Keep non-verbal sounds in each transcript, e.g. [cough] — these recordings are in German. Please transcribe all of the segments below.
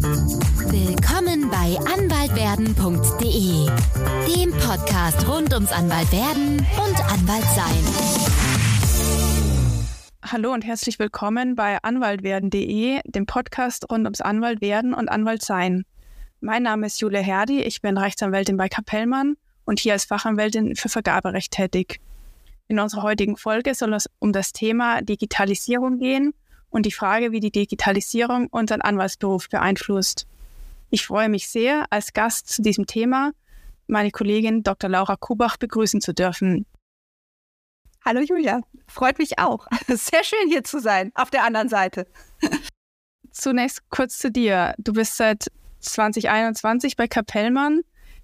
Willkommen bei anwaltwerden.de, dem Podcast rund ums Anwaltwerden und Anwaltsein. Hallo und herzlich willkommen bei anwaltwerden.de, dem Podcast rund ums Anwaltwerden und Anwaltsein. Mein Name ist Jule Herdi, ich bin Rechtsanwältin bei Kapellmann und hier als Fachanwältin für Vergaberecht tätig. In unserer heutigen Folge soll es um das Thema Digitalisierung gehen und die Frage, wie die Digitalisierung unseren Anwaltsberuf beeinflusst. Ich freue mich sehr, als Gast zu diesem Thema meine Kollegin Dr. Laura Kubach begrüßen zu dürfen. Hallo Julia, freut mich auch. [laughs] Sehr schön hier zu sein, auf der anderen Seite. Zunächst kurz zu dir. Du bist seit 2021 bei Kapellmann.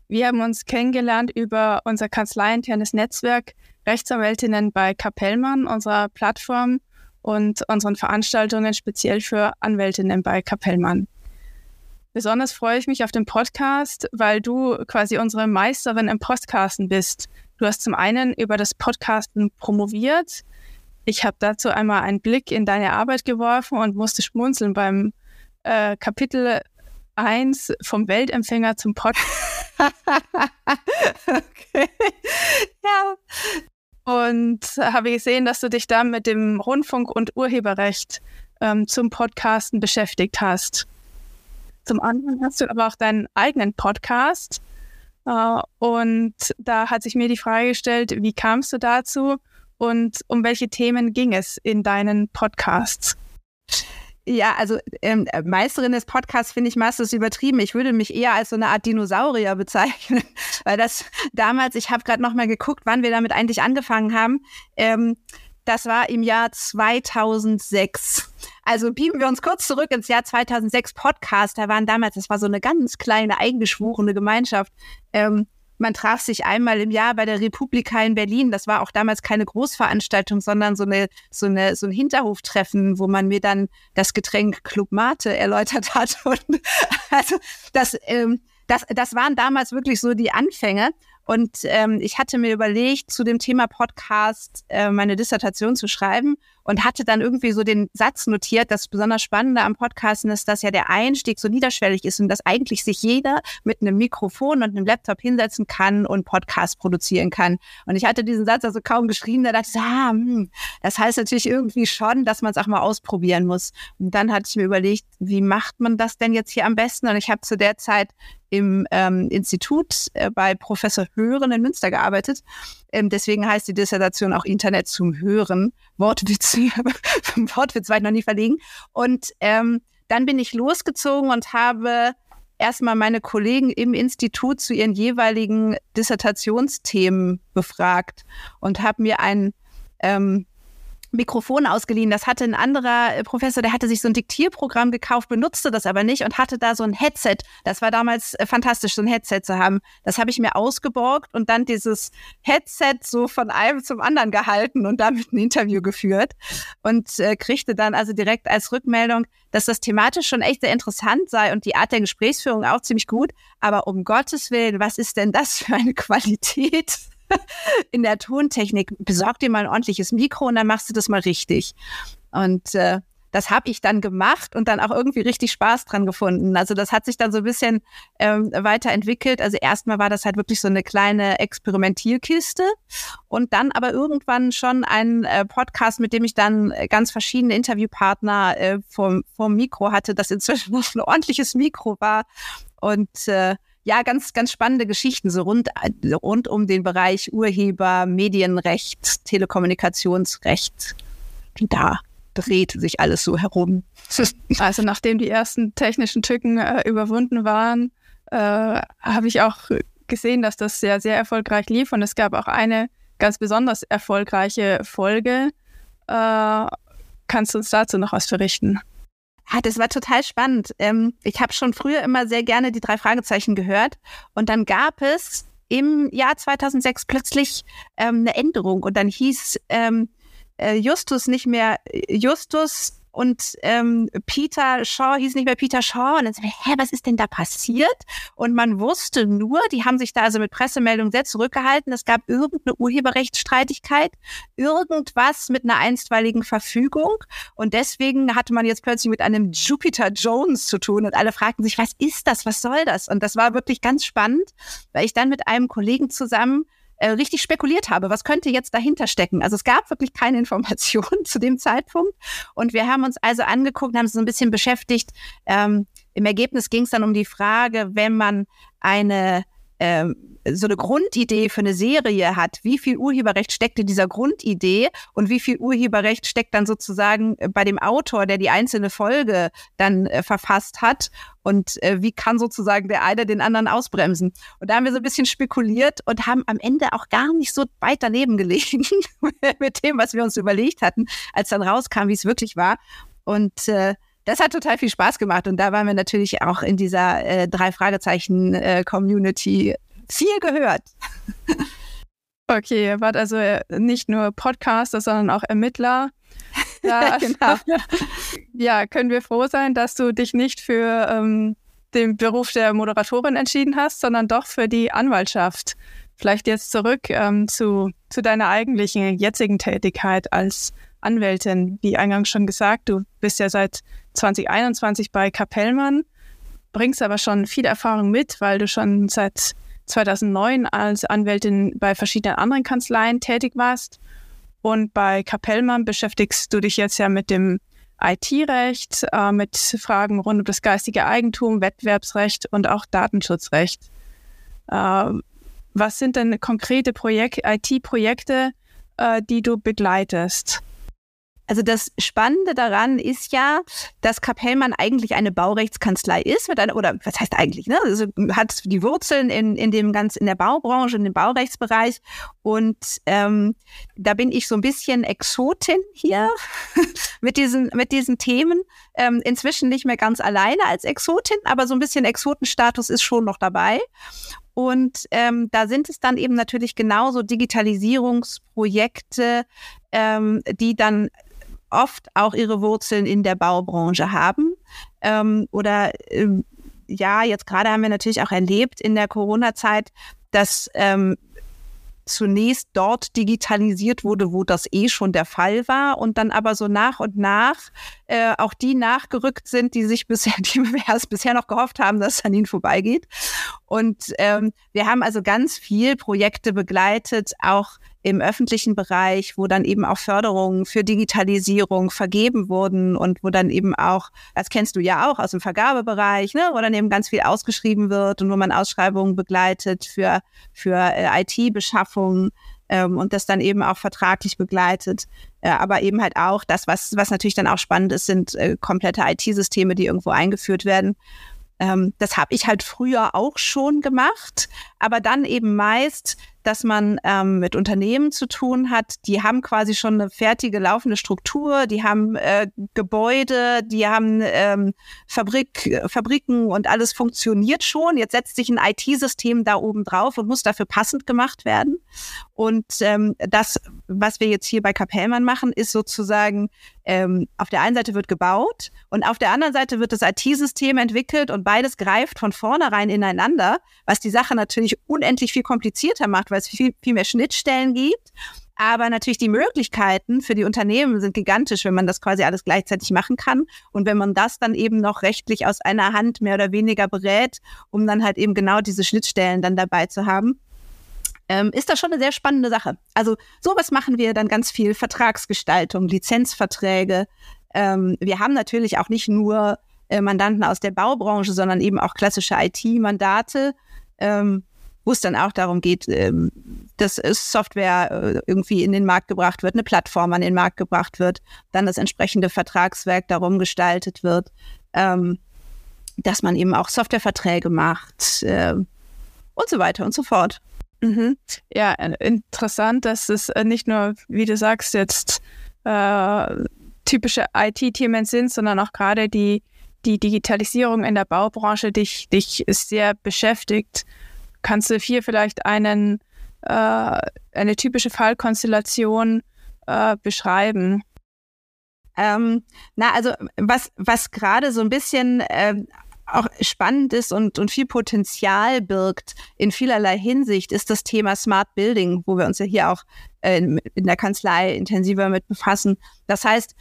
Wir haben uns kennengelernt über unser kanzleiinternes Netzwerk Rechtsanwältinnen bei Kapellmann, unserer Plattform und unseren Veranstaltungen speziell für Anwältinnen bei Kapellmann. Besonders freue ich mich auf den Podcast, weil du quasi unsere Meisterin im Podcasten bist. Du hast zum einen über das Podcasten promoviert. Ich habe dazu einmal einen Blick in deine Arbeit geworfen und musste schmunzeln beim äh, Kapitel 1 vom Weltempfänger zum Podcast. [laughs] okay. Ja. Und habe gesehen, dass du dich da mit dem Rundfunk- und Urheberrecht ähm, zum Podcasten beschäftigt hast. Zum anderen hast du aber auch deinen eigenen Podcast. Äh, und da hat sich mir die Frage gestellt, wie kamst du dazu und um welche Themen ging es in deinen Podcasts? Ja, also ähm, Meisterin des Podcasts finde ich meistens übertrieben. Ich würde mich eher als so eine Art Dinosaurier [laughs] bezeichnen, weil das damals, ich habe gerade noch mal geguckt, wann wir damit eigentlich angefangen haben. Ähm, das war im Jahr 2006. Also biegen wir uns kurz zurück ins Jahr 2006 Podcast. Da waren damals, das war so eine ganz kleine eingeschworene Gemeinschaft. Ähm, man traf sich einmal im Jahr bei der Republika in Berlin. Das war auch damals keine Großveranstaltung, sondern so eine, so eine, so ein Hinterhoftreffen, wo man mir dann das Getränk Club Mate erläutert hat. [laughs] Und also das, ähm, das, das waren damals wirklich so die Anfänge. Und ähm, ich hatte mir überlegt, zu dem Thema Podcast äh, meine Dissertation zu schreiben und hatte dann irgendwie so den Satz notiert, das besonders Spannende am Podcasten ist, dass ja der Einstieg so niederschwellig ist und dass eigentlich sich jeder mit einem Mikrofon und einem Laptop hinsetzen kann und Podcast produzieren kann. Und ich hatte diesen Satz also kaum geschrieben, da dachte ich, ah, hm, das heißt natürlich irgendwie schon, dass man es auch mal ausprobieren muss. Und dann hatte ich mir überlegt, wie macht man das denn jetzt hier am besten? Und ich habe zu der Zeit im ähm, Institut äh, bei Professor Hören in Münster gearbeitet. Ähm, deswegen heißt die Dissertation auch Internet zum Hören. Wortwitz, [laughs] Wortwitz werde ich noch nie verlegen. Und ähm, dann bin ich losgezogen und habe erstmal meine Kollegen im Institut zu ihren jeweiligen Dissertationsthemen befragt und habe mir ein ähm, Mikrofon ausgeliehen. Das hatte ein anderer äh, Professor, der hatte sich so ein Diktierprogramm gekauft, benutzte das aber nicht und hatte da so ein Headset. Das war damals äh, fantastisch, so ein Headset zu haben. Das habe ich mir ausgeborgt und dann dieses Headset so von einem zum anderen gehalten und damit ein Interview geführt und äh, kriegte dann also direkt als Rückmeldung, dass das thematisch schon echt sehr interessant sei und die Art der Gesprächsführung auch ziemlich gut. Aber um Gottes Willen, was ist denn das für eine [laughs] Qualität? In der Tontechnik, besorg dir mal ein ordentliches Mikro und dann machst du das mal richtig. Und äh, das habe ich dann gemacht und dann auch irgendwie richtig Spaß dran gefunden. Also das hat sich dann so ein bisschen ähm, weiterentwickelt. Also erstmal war das halt wirklich so eine kleine Experimentierkiste und dann aber irgendwann schon ein äh, Podcast, mit dem ich dann ganz verschiedene Interviewpartner äh, vom, vom Mikro hatte, das inzwischen [laughs] noch ein ordentliches Mikro war und äh, ja, ganz, ganz spannende Geschichten, so rund, rund um den Bereich Urheber, Medienrecht, Telekommunikationsrecht. Da dreht sich alles so herum. [laughs] Also nachdem die ersten technischen Tücken äh, überwunden waren, äh, habe ich auch gesehen, dass das sehr, sehr erfolgreich lief und es gab auch eine ganz besonders erfolgreiche Folge. Äh, kannst du uns dazu noch was berichten? Ah, das war total spannend. Ähm, ich habe schon früher immer sehr gerne die drei Fragezeichen gehört. Und dann gab es im Jahr 2006 plötzlich ähm, eine Änderung. Und dann hieß ähm, äh, Justus nicht mehr Justus und ähm, Peter Shaw hieß nicht mehr Peter Shaw. Und dann sind wir, hä, was ist denn da passiert? Und man wusste nur, die haben sich da also mit Pressemeldungen sehr zurückgehalten, es gab irgendeine Urheberrechtsstreitigkeit, irgendwas mit einer einstweiligen Verfügung. Und deswegen hatte man jetzt plötzlich mit einem Jupiter Jones zu tun. Und alle fragten sich, was ist das, was soll das? Und das war wirklich ganz spannend, weil ich dann mit einem Kollegen zusammen äh, richtig spekuliert habe, was könnte jetzt dahinter stecken. Also es gab wirklich keine [laughs] Informationen zu dem Zeitpunkt. Und wir haben uns also angeguckt, haben uns so ein bisschen beschäftigt. Ähm, Im Ergebnis ging es dann um die Frage, wenn man eine ähm, so eine Grundidee für eine Serie hat, wie viel Urheberrecht steckt in dieser Grundidee und wie viel Urheberrecht steckt dann sozusagen bei dem Autor, der die einzelne Folge dann äh, verfasst hat und äh, wie kann sozusagen der eine den anderen ausbremsen. Und da haben wir so ein bisschen spekuliert und haben am Ende auch gar nicht so weit daneben gelegen [laughs] mit dem, was wir uns überlegt hatten, als dann rauskam, wie es wirklich war. Und äh, das hat total viel Spaß gemacht und da waren wir natürlich auch in dieser äh, drei Fragezeichen äh, Community viel gehört. Okay, ihr wart also äh, nicht nur Podcaster, sondern auch Ermittler. [laughs] Ja, genau. ja, können wir froh sein, dass du dich nicht für ähm, den Beruf der Moderatorin entschieden hast, sondern doch für die Anwaltschaft. Vielleicht jetzt zurück ähm, zu, zu deiner eigentlichen jetzigen Tätigkeit als Anwältin. Wie eingangs schon gesagt, du bist ja seit 2021 bei Kapellmann, bringst aber schon viel Erfahrung mit, weil du schon seit 2009 als Anwältin bei verschiedenen anderen Kanzleien tätig warst. Und bei Kapellmann beschäftigst du dich jetzt ja mit dem IT-Recht, äh, mit Fragen rund um das geistige Eigentum, Wettbewerbsrecht und auch Datenschutzrecht. Äh, was sind denn konkrete IT-Projekte, äh, die du begleitest? Also das Spannende daran ist ja, dass Kapellmann eigentlich eine Baurechtskanzlei ist, mit einer, oder was heißt eigentlich, ne? Also hat die Wurzeln in, in dem ganz in der Baubranche, in dem Baurechtsbereich. Und ähm, da bin ich so ein bisschen Exotin hier [laughs] mit diesen, mit diesen Themen. Ähm, inzwischen nicht mehr ganz alleine als Exotin, aber so ein bisschen Exotenstatus ist schon noch dabei. Und ähm, da sind es dann eben natürlich genauso Digitalisierungsprojekte, ähm, die dann oft auch ihre Wurzeln in der Baubranche haben. Ähm, oder ähm, ja, jetzt gerade haben wir natürlich auch erlebt in der Corona-Zeit, dass ähm, zunächst dort digitalisiert wurde, wo das eh schon der Fall war und dann aber so nach und nach äh, auch die nachgerückt sind, die sich [laughs] bisher, die bisher noch gehofft haben, dass es an ihnen vorbeigeht. Und ähm, wir haben also ganz viel Projekte begleitet, auch im öffentlichen Bereich, wo dann eben auch Förderungen für Digitalisierung vergeben wurden und wo dann eben auch, das kennst du ja auch aus dem Vergabebereich, ne, wo dann eben ganz viel ausgeschrieben wird und wo man Ausschreibungen begleitet für, für äh, IT-Beschaffung ähm, und das dann eben auch vertraglich begleitet. Äh, aber eben halt auch das, was, was natürlich dann auch spannend ist, sind äh, komplette IT-Systeme, die irgendwo eingeführt werden. Ähm, das habe ich halt früher auch schon gemacht, aber dann eben meist dass man ähm, mit Unternehmen zu tun hat, die haben quasi schon eine fertige laufende Struktur, die haben äh, Gebäude, die haben ähm, Fabrik, Fabriken und alles funktioniert schon. Jetzt setzt sich ein IT-System da oben drauf und muss dafür passend gemacht werden. Und ähm, das, was wir jetzt hier bei Kapellmann machen, ist sozusagen, ähm, auf der einen Seite wird gebaut und auf der anderen Seite wird das IT-System entwickelt und beides greift von vornherein ineinander, was die Sache natürlich unendlich viel komplizierter macht, weil es viel, viel mehr Schnittstellen gibt. Aber natürlich die Möglichkeiten für die Unternehmen sind gigantisch, wenn man das quasi alles gleichzeitig machen kann. Und wenn man das dann eben noch rechtlich aus einer Hand mehr oder weniger berät, um dann halt eben genau diese Schnittstellen dann dabei zu haben, ähm, ist das schon eine sehr spannende Sache. Also sowas machen wir dann ganz viel Vertragsgestaltung, Lizenzverträge. Ähm, wir haben natürlich auch nicht nur äh, Mandanten aus der Baubranche, sondern eben auch klassische IT-Mandate. Ähm, wo es dann auch darum geht, ähm, dass Software äh, irgendwie in den Markt gebracht wird, eine Plattform an den Markt gebracht wird, dann das entsprechende Vertragswerk darum gestaltet wird, ähm, dass man eben auch Softwareverträge macht äh, und so weiter und so fort. Mhm. Ja, interessant, dass es äh, nicht nur, wie du sagst, jetzt äh, typische IT-Themen sind, sondern auch gerade die, die Digitalisierung in der Baubranche dich, dich sehr beschäftigt. Kannst du hier vielleicht einen, äh, eine typische Fallkonstellation äh, beschreiben? Ähm, na, also was, was gerade so ein bisschen äh, auch spannend ist und, und viel Potenzial birgt in vielerlei Hinsicht, ist das Thema Smart Building, wo wir uns ja hier auch äh, in, in der Kanzlei intensiver mit befassen. Das heißt,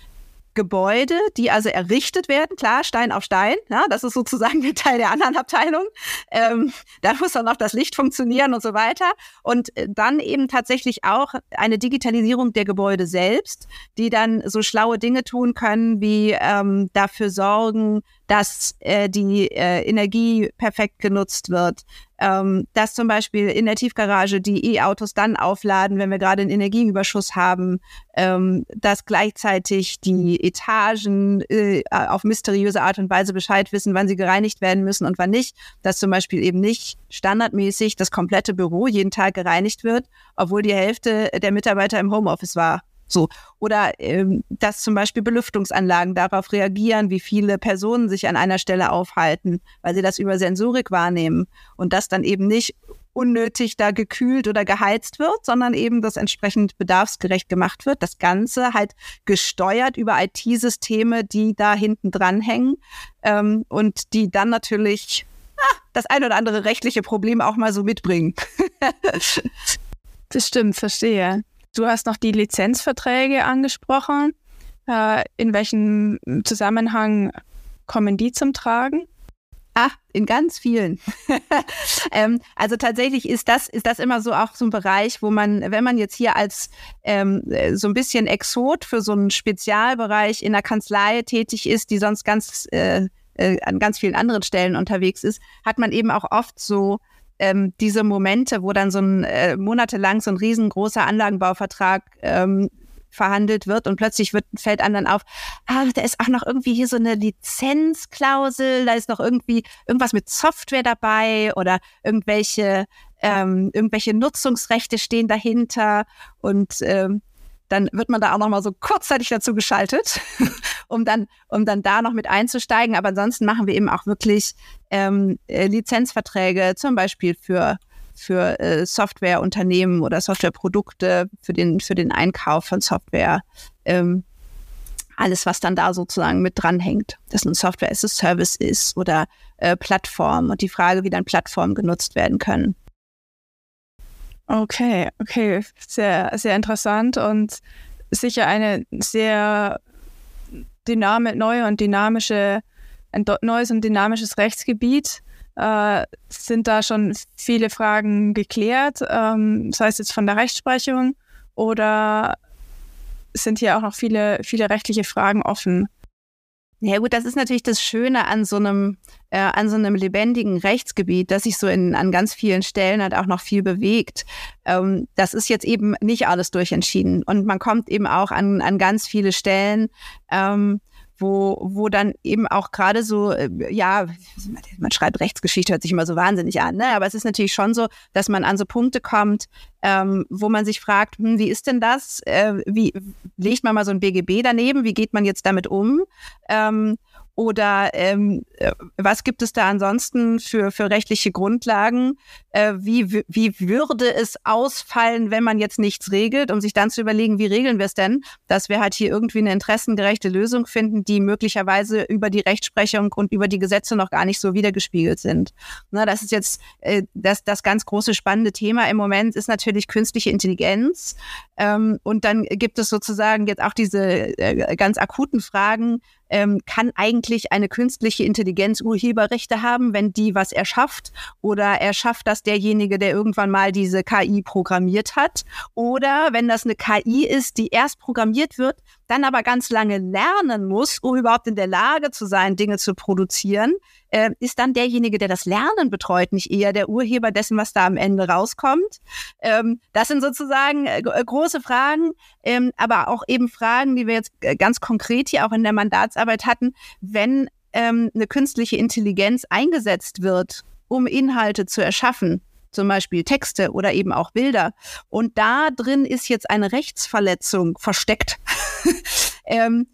Gebäude, die also errichtet werden, klar, Stein auf Stein, ja, das ist sozusagen der Teil der anderen Abteilung. Ähm, da muss dann auch das Licht funktionieren und so weiter. Und äh, dann eben tatsächlich auch eine Digitalisierung der Gebäude selbst, die dann so schlaue Dinge tun können, wie ähm, dafür sorgen, dass äh, die äh, Energie perfekt genutzt wird, ähm, dass zum Beispiel in der Tiefgarage die E-Autos dann aufladen, wenn wir gerade einen Energieüberschuss haben, ähm, dass gleichzeitig die Etagen äh, auf mysteriöse Art und Weise Bescheid wissen, wann sie gereinigt werden müssen und wann nicht, dass zum Beispiel eben nicht standardmäßig das komplette Büro jeden Tag gereinigt wird, obwohl die Hälfte der Mitarbeiter im Homeoffice war so. Oder ähm, dass zum Beispiel Belüftungsanlagen darauf reagieren, wie viele Personen sich an einer Stelle aufhalten, weil sie das über Sensorik wahrnehmen und das dann eben nicht unnötig da gekühlt oder geheizt wird, sondern eben das entsprechend bedarfsgerecht gemacht wird. Das Ganze halt gesteuert über IT-Systeme, die da hinten dran hängen ähm, und die dann natürlich ah, das ein oder andere rechtliche Problem auch mal so mitbringen. [laughs] das stimmt, verstehe. Du hast noch die Lizenzverträge angesprochen. Äh, in welchem Zusammenhang kommen die zum Tragen? Ah, in ganz vielen. [laughs] ähm, also tatsächlich ist das, ist das immer so auch so ein Bereich, wo man, wenn man jetzt hier als ähm, so ein bisschen Exot für so einen Spezialbereich in der Kanzlei tätig ist, die sonst ganz äh, äh, an ganz vielen anderen Stellen unterwegs ist, hat man eben auch oft so ähm, diese Momente, wo dann so ein äh, monatelang so ein riesengroßer Anlagenbauvertrag ähm, verhandelt wird und plötzlich wird, fällt anderen auf, ah, da ist auch noch irgendwie hier so eine Lizenzklausel, da ist noch irgendwie irgendwas mit Software dabei oder irgendwelche, ähm, irgendwelche Nutzungsrechte stehen dahinter und ähm, dann wird man da auch noch mal so kurzzeitig dazu geschaltet, [laughs] um dann, um dann da noch mit einzusteigen. Aber ansonsten machen wir eben auch wirklich ähm, äh, Lizenzverträge, zum Beispiel für für äh, Softwareunternehmen oder Softwareprodukte, für den, für den Einkauf von Software. Ähm, alles, was dann da sozusagen mit dranhängt, dass ein Software as a Service ist oder äh, Plattform und die Frage, wie dann Plattformen genutzt werden können. Okay, okay, sehr, sehr interessant und sicher eine sehr dynamisch, neue und dynamische, ein neues und dynamisches Rechtsgebiet. Äh, sind da schon viele Fragen geklärt, ähm, sei es jetzt von der Rechtsprechung oder sind hier auch noch viele, viele rechtliche Fragen offen? Ja gut, das ist natürlich das Schöne an so einem, äh, an so einem lebendigen Rechtsgebiet, dass sich so in, an ganz vielen Stellen halt auch noch viel bewegt. Ähm, das ist jetzt eben nicht alles durchentschieden. Und man kommt eben auch an, an ganz viele Stellen, ähm, wo, wo dann eben auch gerade so, äh, ja, man schreibt Rechtsgeschichte, hört sich immer so wahnsinnig an, ne? aber es ist natürlich schon so, dass man an so Punkte kommt, ähm, wo man sich fragt, hm, wie ist denn das? Äh, wie legt man mal so ein BGB daneben? Wie geht man jetzt damit um? Ähm, oder ähm, äh, was gibt es da ansonsten für, für rechtliche Grundlagen? Äh, wie, wie würde es ausfallen, wenn man jetzt nichts regelt, um sich dann zu überlegen, wie regeln wir es denn, dass wir halt hier irgendwie eine interessengerechte Lösung finden, die möglicherweise über die Rechtsprechung und über die Gesetze noch gar nicht so wiedergespiegelt sind. Na, das ist jetzt äh, das, das ganz große spannende Thema im Moment ist natürlich künstliche Intelligenz. Ähm, und dann gibt es sozusagen jetzt auch diese äh, ganz akuten Fragen, ähm, kann eigentlich eine künstliche Intelligenz Urheberrechte haben, wenn die was erschafft? Oder erschafft das derjenige, der irgendwann mal diese KI programmiert hat? Oder wenn das eine KI ist, die erst programmiert wird, dann aber ganz lange lernen muss, um überhaupt in der Lage zu sein, Dinge zu produzieren, äh, ist dann derjenige, der das Lernen betreut, nicht eher der Urheber dessen, was da am Ende rauskommt. Ähm, das sind sozusagen äh, äh große Fragen, ähm, aber auch eben Fragen, die wir jetzt äh, ganz konkret hier auch in der Mandatsarbeit hatten, wenn ähm, eine künstliche Intelligenz eingesetzt wird, um Inhalte zu erschaffen, zum Beispiel Texte oder eben auch Bilder. Und da drin ist jetzt eine Rechtsverletzung versteckt. [laughs] [laughs] ähm,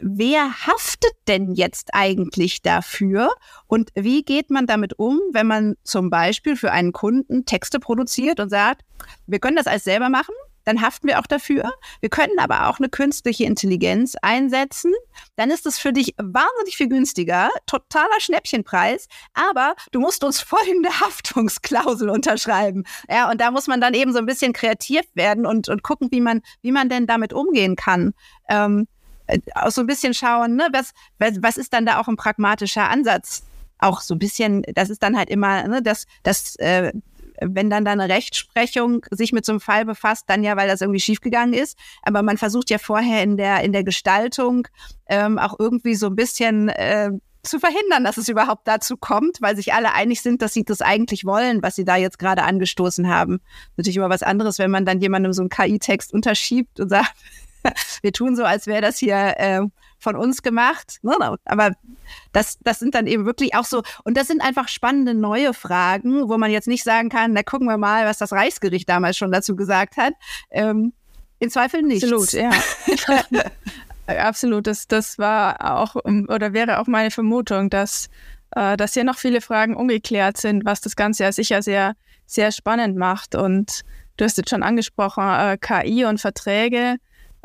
wer haftet denn jetzt eigentlich dafür? Und wie geht man damit um, wenn man zum Beispiel für einen Kunden Texte produziert und sagt, wir können das alles selber machen, dann haften wir auch dafür. Wir können aber auch eine künstliche Intelligenz einsetzen. Dann ist es für dich wahnsinnig viel günstiger, totaler Schnäppchenpreis, aber du musst uns folgende [laughs] Haftungsklausel unterschreiben. Ja, und da muss man dann eben so ein bisschen kreativ werden und, und gucken, wie man, wie man denn damit umgehen kann. Ähm, äh, auch so ein bisschen schauen, ne, was, was, was ist dann da auch ein pragmatischer Ansatz? Auch so ein bisschen, das ist dann halt immer, ne, das, das äh, wenn dann da eine Rechtsprechung sich mit so einem Fall befasst, dann ja, weil das irgendwie schiefgegangen ist. Aber man versucht ja vorher in der, in der Gestaltung ähm, auch irgendwie so ein bisschen äh, zu verhindern, dass es überhaupt dazu kommt, weil sich alle einig sind, dass sie das eigentlich wollen, was sie da jetzt gerade angestoßen haben. Natürlich immer was anderes, wenn man dann jemandem so einen KI-Text unterschiebt und sagt, [laughs] wir tun so, als wäre das hier äh, von uns gemacht. Ne? Aber das, das sind dann eben wirklich auch so, und das sind einfach spannende neue Fragen, wo man jetzt nicht sagen kann, na gucken wir mal, was das Reichsgericht damals schon dazu gesagt hat. Ähm, in Zweifel nicht. Absolut, ja. [laughs] Absolut, das, das war auch oder wäre auch meine Vermutung, dass, äh, dass hier noch viele Fragen ungeklärt sind, was das Ganze ja sicher sehr, sehr spannend macht. Und du hast jetzt schon angesprochen, äh, KI und Verträge.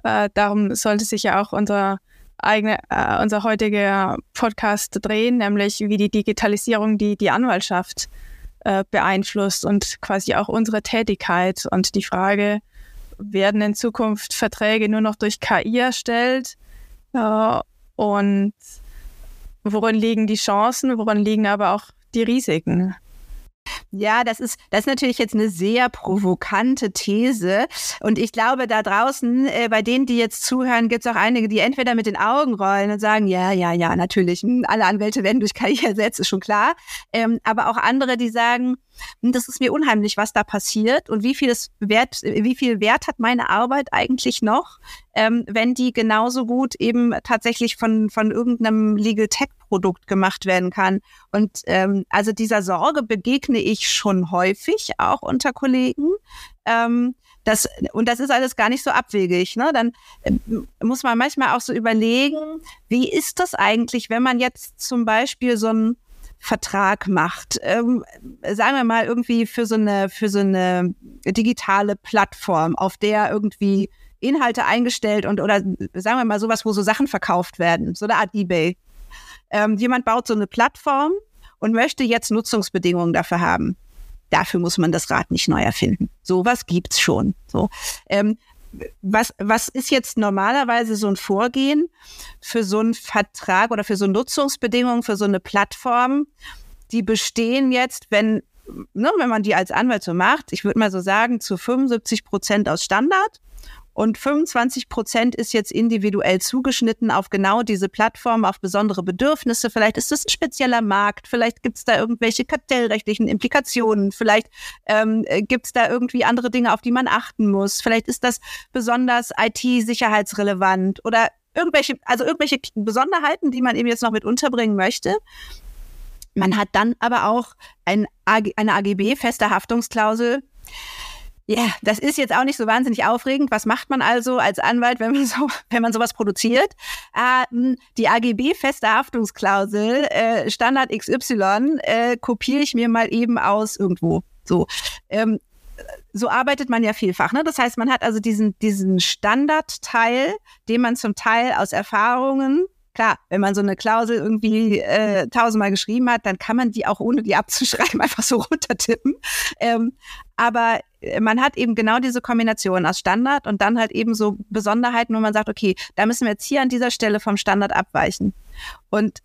Äh, darum sollte sich ja auch unser eigene, äh, unser heutiger Podcast drehen, nämlich wie die Digitalisierung die, die Anwaltschaft äh, beeinflusst und quasi auch unsere Tätigkeit und die Frage, werden in Zukunft Verträge nur noch durch KI erstellt äh, und worin liegen die Chancen, worin liegen aber auch die Risiken? Ja, das ist, das ist natürlich jetzt eine sehr provokante These. Und ich glaube, da draußen, äh, bei denen, die jetzt zuhören, gibt es auch einige, die entweder mit den Augen rollen und sagen, ja, ja, ja, natürlich, hm, alle Anwälte werden durch KI ersetzt, ist schon klar. Ähm, aber auch andere, die sagen, das ist mir unheimlich, was da passiert und wie viel, Wert, wie viel Wert hat meine Arbeit eigentlich noch, ähm, wenn die genauso gut eben tatsächlich von, von irgendeinem Legal Tech Produkt gemacht werden kann. Und ähm, also dieser Sorge begegne ich schon häufig, auch unter Kollegen. Ähm, das, und das ist alles gar nicht so abwegig. Ne? Dann äh, muss man manchmal auch so überlegen, wie ist das eigentlich, wenn man jetzt zum Beispiel so ein Vertrag macht, ähm, sagen wir mal irgendwie für so eine für so eine digitale Plattform, auf der irgendwie Inhalte eingestellt und oder sagen wir mal sowas, wo so Sachen verkauft werden, so eine Art eBay. Ähm, jemand baut so eine Plattform und möchte jetzt Nutzungsbedingungen dafür haben. Dafür muss man das Rad nicht neu erfinden. Sowas gibt's schon. So. Ähm, was, was ist jetzt normalerweise so ein Vorgehen für so einen Vertrag oder für so Nutzungsbedingungen für so eine Plattform? Die bestehen jetzt, wenn, ne, wenn man die als Anwalt so macht, ich würde mal so sagen, zu 75 Prozent aus Standard und 25 Prozent ist jetzt individuell zugeschnitten auf genau diese Plattform, auf besondere Bedürfnisse. Vielleicht ist es ein spezieller Markt, vielleicht gibt es da irgendwelche kartellrechtlichen Implikationen, vielleicht ähm, gibt es da irgendwie andere Dinge, auf die man achten muss. Vielleicht ist das besonders IT-sicherheitsrelevant oder irgendwelche, also irgendwelche Besonderheiten, die man eben jetzt noch mit unterbringen möchte. Man hat dann aber auch ein eine AGB, feste Haftungsklausel, ja, das ist jetzt auch nicht so wahnsinnig aufregend. Was macht man also als Anwalt, wenn man, [laughs] so, wenn man sowas produziert? Äh, die AGB feste Haftungsklausel, äh, Standard XY, äh, kopiere ich mir mal eben aus irgendwo. So. Ähm, so arbeitet man ja vielfach. Ne? Das heißt, man hat also diesen, diesen Standardteil, den man zum Teil aus Erfahrungen klar, wenn man so eine Klausel irgendwie äh, tausendmal geschrieben hat, dann kann man die auch ohne die abzuschreiben [laughs] einfach so runtertippen. Ähm, aber äh, man hat eben genau diese Kombination aus Standard und dann halt eben so Besonderheiten, wo man sagt, okay, da müssen wir jetzt hier an dieser Stelle vom Standard abweichen. Und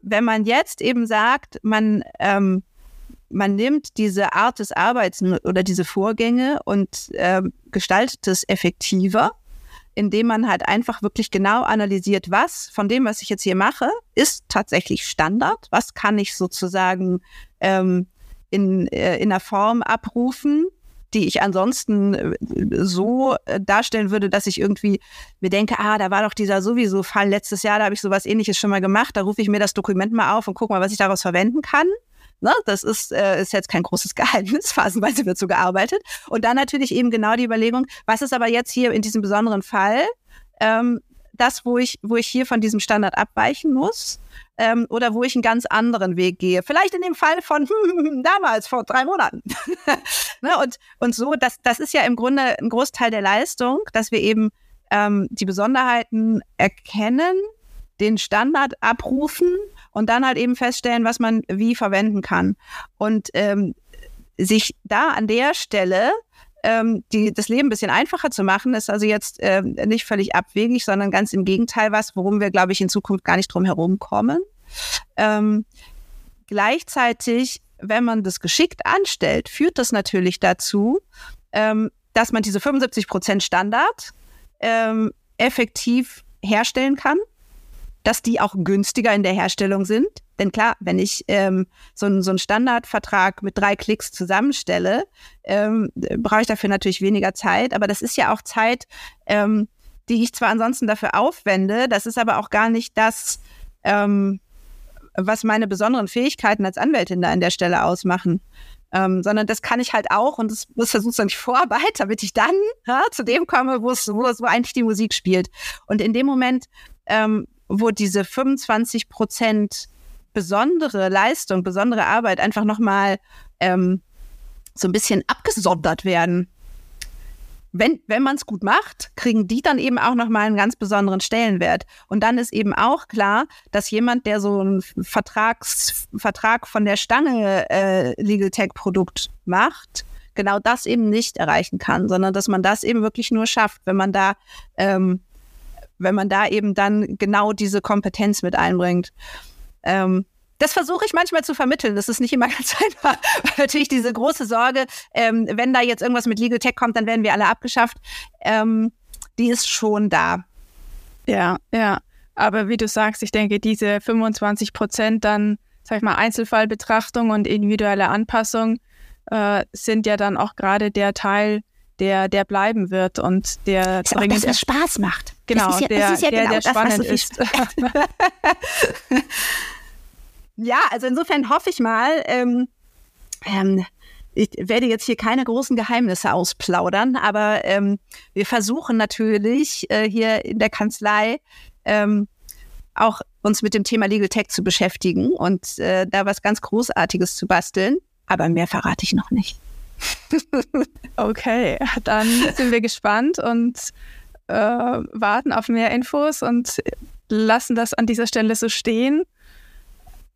wenn man jetzt eben sagt, man ähm, man nimmt diese Art des Arbeits oder diese Vorgänge und ähm, gestaltet es effektiver, indem man halt einfach wirklich genau analysiert, was von dem, was ich jetzt hier mache, ist tatsächlich Standard, was kann ich sozusagen ähm, in, äh, in einer Form abrufen, die ich ansonsten äh, so äh, darstellen würde, dass ich irgendwie mir denke, ah, da war doch dieser sowieso Fall letztes Jahr, da habe ich sowas ähnliches schon mal gemacht, da rufe ich mir das Dokument mal auf und gucke mal, was ich daraus verwenden kann. Ne? Das ist, äh, ist jetzt kein großes [laughs] Geheimnis, phasenweise wird so gearbeitet. Und dann natürlich eben genau die Überlegung, was ist aber jetzt hier in diesem besonderen Fall ähm, das, wo ich, wo ich hier von diesem Standard abweichen muss? Ähm, oder wo ich einen ganz anderen Weg gehe. Vielleicht in dem Fall von hm, [laughs] damals, vor drei Monaten. [laughs] ne? und, und so, das, das ist ja im Grunde ein Großteil der Leistung, dass wir eben ähm, die Besonderheiten erkennen, den Standard abrufen und dann halt eben feststellen, was man wie verwenden kann. Und ähm, sich da an der Stelle ähm, die, das Leben ein bisschen einfacher zu machen, ist also jetzt äh, nicht völlig abwegig, sondern ganz im Gegenteil was, worum wir, glaube ich, in Zukunft gar nicht drum herum kommen. Ähm, gleichzeitig, wenn man das geschickt anstellt, führt das natürlich dazu, ähm, dass man diese 75 Prozent Standard ähm, effektiv herstellen kann dass die auch günstiger in der Herstellung sind. Denn klar, wenn ich ähm, so, einen, so einen Standardvertrag mit drei Klicks zusammenstelle, ähm, brauche ich dafür natürlich weniger Zeit. Aber das ist ja auch Zeit, ähm, die ich zwar ansonsten dafür aufwende, das ist aber auch gar nicht das, ähm, was meine besonderen Fähigkeiten als Anwältin da an der Stelle ausmachen. Ähm, sondern das kann ich halt auch und das muss sozusagen Vorarbeit, damit ich dann ja, zu dem komme, wo es, wo es, wo eigentlich die Musik spielt. Und in dem Moment ähm, wo diese 25 Prozent besondere Leistung, besondere Arbeit einfach nochmal ähm, so ein bisschen abgesondert werden. Wenn, wenn man es gut macht, kriegen die dann eben auch nochmal einen ganz besonderen Stellenwert. Und dann ist eben auch klar, dass jemand, der so einen Vertrags, Vertrag von der Stange äh, Legal Tech Produkt macht, genau das eben nicht erreichen kann, sondern dass man das eben wirklich nur schafft, wenn man da ähm, wenn man da eben dann genau diese Kompetenz mit einbringt. Ähm, das versuche ich manchmal zu vermitteln. Das ist nicht immer [laughs] ganz einfach. Natürlich diese große Sorge, ähm, wenn da jetzt irgendwas mit Legal Tech kommt, dann werden wir alle abgeschafft. Ähm, die ist schon da. Ja, ja. Aber wie du sagst, ich denke, diese 25 Prozent dann, sag ich mal, Einzelfallbetrachtung und individuelle Anpassung äh, sind ja dann auch gerade der Teil, der, der bleiben wird und der das dringend das, Spaß macht. Genau, ja, der, ja der, genau der spannend so ist. [laughs] ja, also insofern hoffe ich mal, ähm, ähm, ich werde jetzt hier keine großen Geheimnisse ausplaudern, aber ähm, wir versuchen natürlich äh, hier in der Kanzlei ähm, auch uns mit dem Thema Legal Tech zu beschäftigen und äh, da was ganz Großartiges zu basteln. Aber mehr verrate ich noch nicht. [laughs] okay, dann sind wir gespannt und äh, warten auf mehr Infos und lassen das an dieser Stelle so stehen.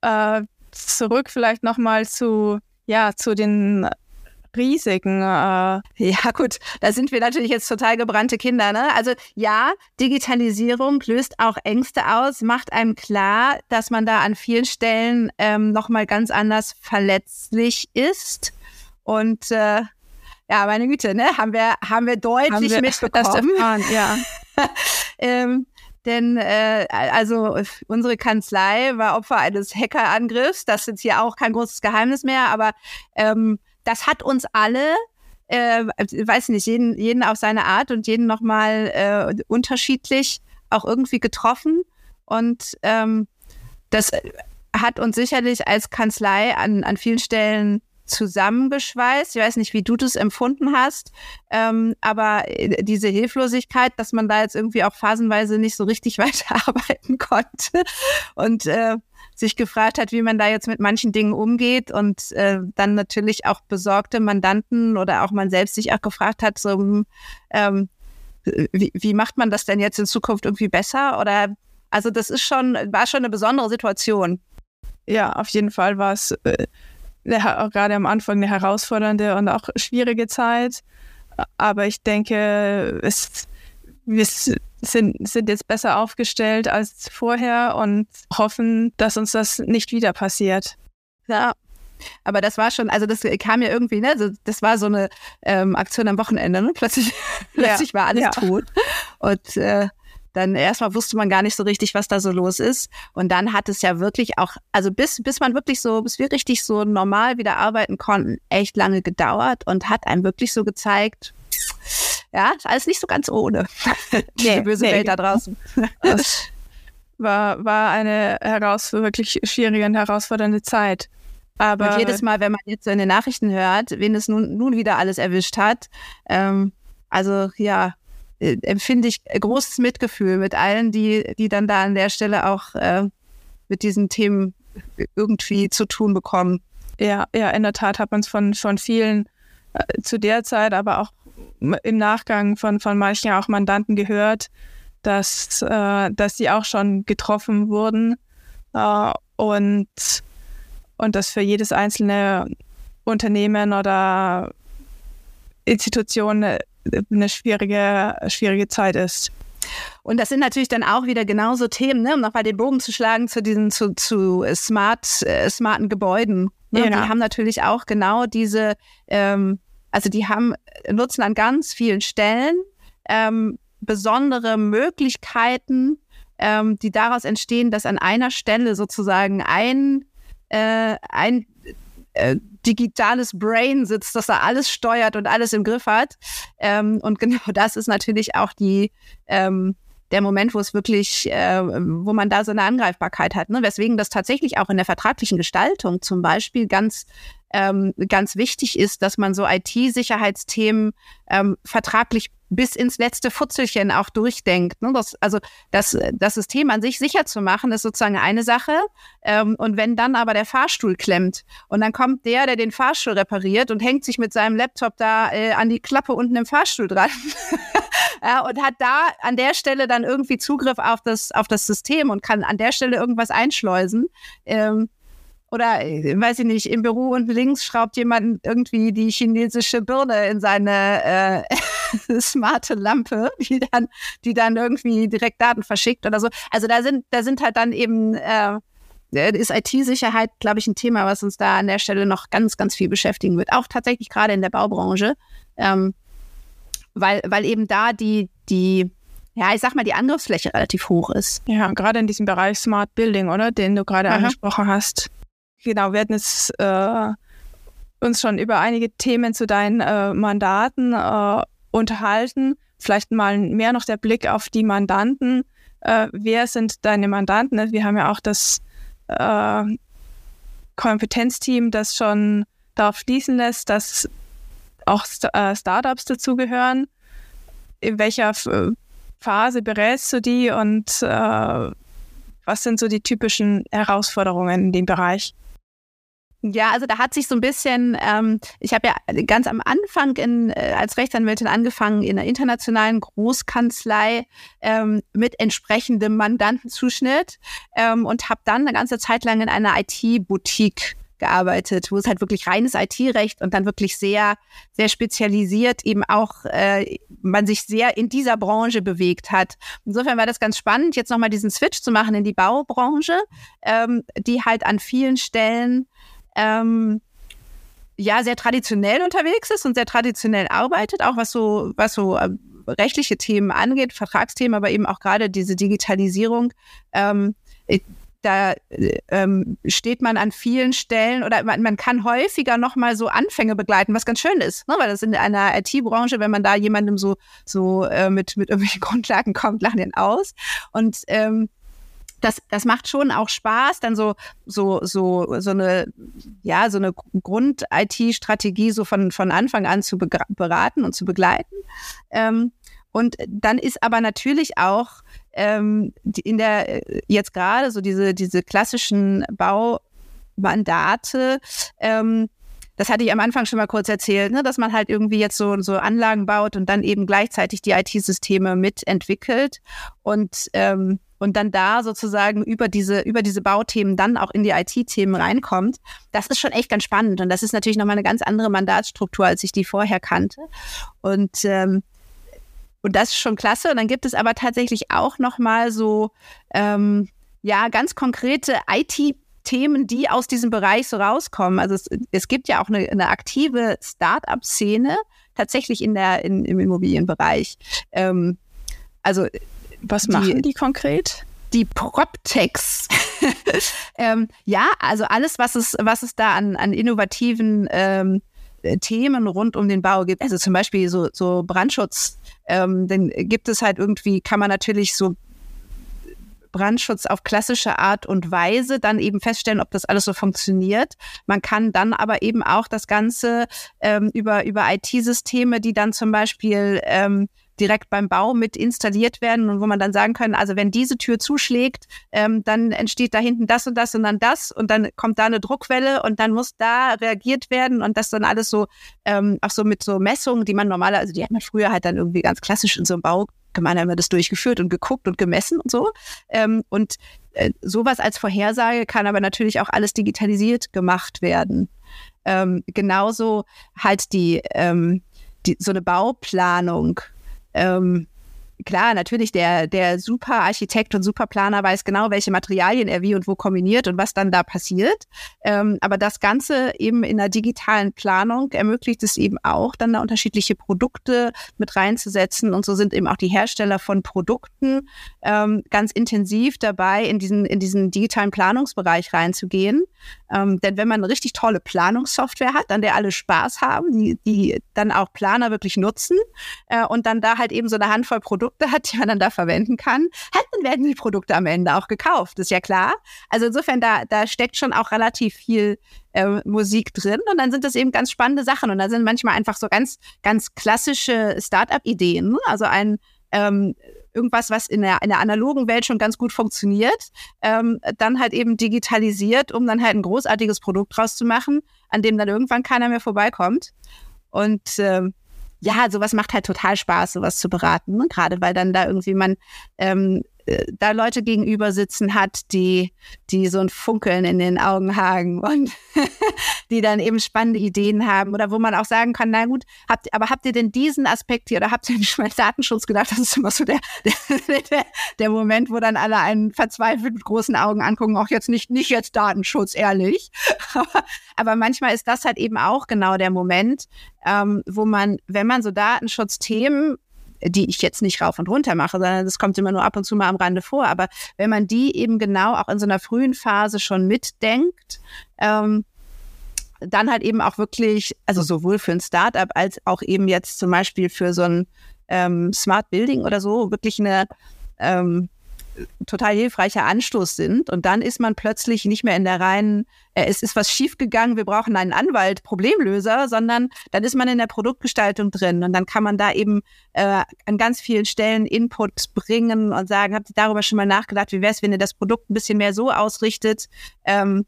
Äh, zurück vielleicht nochmal zu, ja, zu den Risiken. Äh. Ja, gut, da sind wir natürlich jetzt total gebrannte Kinder. Ne? Also ja, Digitalisierung löst auch Ängste aus, macht einem klar, dass man da an vielen Stellen ähm, nochmal ganz anders verletzlich ist. Und äh, ja, meine Güte, ne, haben wir, haben wir deutlich haben wir mitbekommen. Erfahren, ja. [laughs] ähm, denn äh, also unsere Kanzlei war Opfer eines Hackerangriffs. Das ist jetzt hier auch kein großes Geheimnis mehr, aber ähm, das hat uns alle, äh, weiß nicht, jeden, jeden auf seine Art und jeden nochmal äh, unterschiedlich auch irgendwie getroffen. Und ähm, das hat uns sicherlich als Kanzlei an, an vielen Stellen zusammengeschweißt. Ich weiß nicht, wie du das empfunden hast, ähm, aber äh, diese Hilflosigkeit, dass man da jetzt irgendwie auch phasenweise nicht so richtig [laughs] weiterarbeiten konnte und äh, sich gefragt hat, wie man da jetzt mit manchen Dingen umgeht und äh, dann natürlich auch besorgte Mandanten oder auch man selbst sich auch gefragt hat, so hm, ähm, wie, wie macht man das denn jetzt in Zukunft irgendwie besser? Oder also das ist schon, war schon eine besondere Situation. Ja, auf jeden Fall war es äh, auch gerade am Anfang eine herausfordernde und auch schwierige Zeit. Aber ich denke, es, wir sind, sind jetzt besser aufgestellt als vorher und hoffen, dass uns das nicht wieder passiert. Ja, aber das war schon, also das kam ja irgendwie, ne, das war so eine ähm, Aktion am Wochenende, ne? Plötzlich, [laughs] plötzlich war alles ja. tot. Und äh, dann erstmal wusste man gar nicht so richtig, was da so los ist. Und dann hat es ja wirklich auch, also bis, bis man wirklich so, bis wir richtig so normal wieder arbeiten konnten, echt lange gedauert und hat einem wirklich so gezeigt, ja, ist alles nicht so ganz ohne. [laughs] Diese nee, böse nee. Welt da draußen. Das [laughs] war, war eine heraus wirklich schwierige und herausfordernde Zeit. Aber und jedes Mal, wenn man jetzt so in den Nachrichten hört, wen es nun, nun wieder alles erwischt hat, ähm, also ja, äh, empfinde ich großes Mitgefühl mit allen, die, die dann da an der Stelle auch äh, mit diesen Themen irgendwie zu tun bekommen. Ja, ja, in der Tat hat man es von, von vielen äh, zu der Zeit, aber auch im Nachgang von, von manchen auch Mandanten gehört, dass, äh, dass sie auch schon getroffen wurden äh, und, und dass für jedes einzelne Unternehmen oder Institution eine schwierige, schwierige Zeit ist. Und das sind natürlich dann auch wieder genauso Themen, ne, um nochmal den Bogen zu schlagen zu diesen zu, zu smart, äh, smarten Gebäuden. Ne? Ja. Die haben natürlich auch genau diese, ähm, also die haben, nutzen an ganz vielen Stellen ähm, besondere Möglichkeiten, ähm, die daraus entstehen, dass an einer Stelle sozusagen ein, äh, ein äh, digitales Brain sitzt, das da alles steuert und alles im Griff hat. Ähm, und genau [laughs] das ist natürlich auch die ähm, der Moment, wo es wirklich, äh, wo man da so eine Angreifbarkeit hat. Ne? Weswegen das tatsächlich auch in der vertraglichen Gestaltung zum Beispiel ganz ähm, ganz wichtig ist, dass man so IT-Sicherheitsthemen ähm, vertraglich bis ins letzte Futzelchen auch durchdenkt. Ne? Das, also das, das System an sich sicher zu machen, ist sozusagen eine Sache. Ähm, und wenn dann aber der Fahrstuhl klemmt und dann kommt der, der den Fahrstuhl repariert und hängt sich mit seinem Laptop da äh, an die Klappe unten im Fahrstuhl dran [laughs] ja, und hat da an der Stelle dann irgendwie Zugriff auf das, auf das System und kann an der Stelle irgendwas einschleusen. Ähm, oder äh, weiß ich nicht, im Büro unten links schraubt jemand irgendwie die chinesische Birne in seine äh, [laughs] smarte Lampe, die dann, die dann irgendwie direkt Daten verschickt oder so. Also da sind, da sind halt dann eben äh, ist IT-Sicherheit, glaube ich, ein Thema, was uns da an der Stelle noch ganz, ganz viel beschäftigen wird. Auch tatsächlich gerade in der Baubranche, ähm, weil, weil eben da die, die, ja, ich sag mal, die Angriffsfläche relativ hoch ist. Ja, gerade in diesem Bereich Smart Building, oder? Den du gerade angesprochen hast genau, wir hatten jetzt äh, uns schon über einige Themen zu deinen äh, Mandaten äh, unterhalten. Vielleicht mal mehr noch der Blick auf die Mandanten. Äh, wer sind deine Mandanten? Wir haben ja auch das äh, Kompetenzteam, das schon darauf schließen lässt, dass auch äh, Startups dazugehören. In welcher Phase berätst du die und was sind so die typischen Herausforderungen in dem Bereich? Ja, also da hat sich so ein bisschen, ähm, ich habe ja ganz am Anfang in, äh, als Rechtsanwältin angefangen in einer internationalen Großkanzlei ähm, mit entsprechendem Mandantenzuschnitt ähm, und habe dann eine ganze Zeit lang in einer IT-Boutique gearbeitet, wo es halt wirklich reines IT-Recht und dann wirklich sehr, sehr spezialisiert eben auch äh, man sich sehr in dieser Branche bewegt hat. Insofern war das ganz spannend, jetzt nochmal diesen Switch zu machen in die Baubranche, ähm, die halt an vielen Stellen ähm, ja sehr traditionell unterwegs ist und sehr traditionell arbeitet, auch was so, was so äh, rechtliche Themen angeht, Vertragsthemen, aber eben auch gerade diese Digitalisierung. Ähm, da ähm, steht man an vielen Stellen oder man, man kann häufiger nochmal so Anfänge begleiten, was ganz schön ist, ne? weil das in einer IT-Branche, wenn man da jemandem so, so äh, mit, mit irgendwelchen [laughs] Grundlagen kommt, lachen den aus. Und ähm, das, das macht schon auch Spaß, dann so, so, so, so eine, ja, so eine Grund-IT-Strategie so von, von Anfang an zu beraten und zu begleiten. Ähm, und dann ist aber natürlich auch ähm, in der, jetzt gerade so diese, diese klassischen Baumandate, ähm, das hatte ich am Anfang schon mal kurz erzählt, ne, dass man halt irgendwie jetzt so, so Anlagen baut und dann eben gleichzeitig die IT-Systeme mitentwickelt. Und ähm, und dann da sozusagen über diese, über diese Bauthemen dann auch in die IT-Themen reinkommt, das ist schon echt ganz spannend. Und das ist natürlich nochmal eine ganz andere Mandatsstruktur, als ich die vorher kannte. Und ähm, und das ist schon klasse. Und dann gibt es aber tatsächlich auch nochmal so, ähm, ja, ganz konkrete IT- Themen, die aus diesem Bereich so rauskommen. Also es, es gibt ja auch eine, eine aktive Start-up-Szene tatsächlich in der in, im Immobilienbereich. Ähm, also was machen die, die konkret? Die PropTechs. [laughs] ähm, ja, also alles, was es, was es da an, an innovativen ähm, Themen rund um den Bau gibt. Also zum Beispiel so, so Brandschutz. Ähm, dann gibt es halt irgendwie, kann man natürlich so Brandschutz auf klassische Art und Weise dann eben feststellen, ob das alles so funktioniert. Man kann dann aber eben auch das Ganze ähm, über, über IT-Systeme, die dann zum Beispiel ähm, direkt beim Bau mit installiert werden und wo man dann sagen kann, also wenn diese Tür zuschlägt, ähm, dann entsteht da hinten das und das und dann das und dann kommt da eine Druckwelle und dann muss da reagiert werden und das dann alles so ähm, auch so mit so Messungen, die man normalerweise, also die hat man früher halt dann irgendwie ganz klassisch in so einem Bau gemein haben wir das durchgeführt und geguckt und gemessen und so. Ähm, und äh, sowas als Vorhersage kann aber natürlich auch alles digitalisiert gemacht werden. Ähm, genauso halt die, ähm, die so eine Bauplanung. Ähm, klar, natürlich, der, der Superarchitekt und Superplaner weiß genau, welche Materialien er wie und wo kombiniert und was dann da passiert. Ähm, aber das Ganze eben in der digitalen Planung ermöglicht es eben auch, dann da unterschiedliche Produkte mit reinzusetzen. Und so sind eben auch die Hersteller von Produkten ähm, ganz intensiv dabei, in diesen, in diesen digitalen Planungsbereich reinzugehen. Ähm, denn wenn man eine richtig tolle Planungssoftware hat, an der alle Spaß haben, die, die dann auch Planer wirklich nutzen äh, und dann da halt eben so eine Handvoll Produkte hat, die man dann da verwenden kann, halt, dann werden die Produkte am Ende auch gekauft, ist ja klar. Also insofern, da, da steckt schon auch relativ viel äh, Musik drin und dann sind das eben ganz spannende Sachen und da sind manchmal einfach so ganz, ganz klassische Startup-Ideen. Ne? Also ein ähm, irgendwas, was in der, in der analogen Welt schon ganz gut funktioniert, ähm, dann halt eben digitalisiert, um dann halt ein großartiges Produkt draus zu machen, an dem dann irgendwann keiner mehr vorbeikommt. Und ähm, ja, sowas macht halt total Spaß, sowas zu beraten. Ne? Gerade weil dann da irgendwie man ähm, äh, da Leute gegenüber sitzen hat, die, die so ein Funkeln in den Augen haben und [laughs] die dann eben spannende Ideen haben oder wo man auch sagen kann, na gut, habt, aber habt ihr denn diesen Aspekt hier oder habt ihr [laughs] nicht mal Datenschutz gedacht? Das ist immer so der, [laughs] der, der, der Moment, wo dann alle einen verzweifelt mit großen Augen angucken, auch jetzt nicht, nicht jetzt Datenschutz, ehrlich. aber, aber manchmal ist das halt eben auch genau der Moment, ähm, wo man, wenn man so Datenschutzthemen die ich jetzt nicht rauf und runter mache, sondern das kommt immer nur ab und zu mal am Rande vor. Aber wenn man die eben genau auch in so einer frühen Phase schon mitdenkt, ähm, dann halt eben auch wirklich, also sowohl für ein Startup als auch eben jetzt zum Beispiel für so ein ähm, Smart Building oder so, wirklich eine ähm, total hilfreicher Anstoß sind. Und dann ist man plötzlich nicht mehr in der reinen, äh, es ist was schiefgegangen, wir brauchen einen Anwalt, Problemlöser, sondern dann ist man in der Produktgestaltung drin. Und dann kann man da eben äh, an ganz vielen Stellen Input bringen und sagen, habt ihr darüber schon mal nachgedacht, wie wäre es, wenn ihr das Produkt ein bisschen mehr so ausrichtet? Ähm,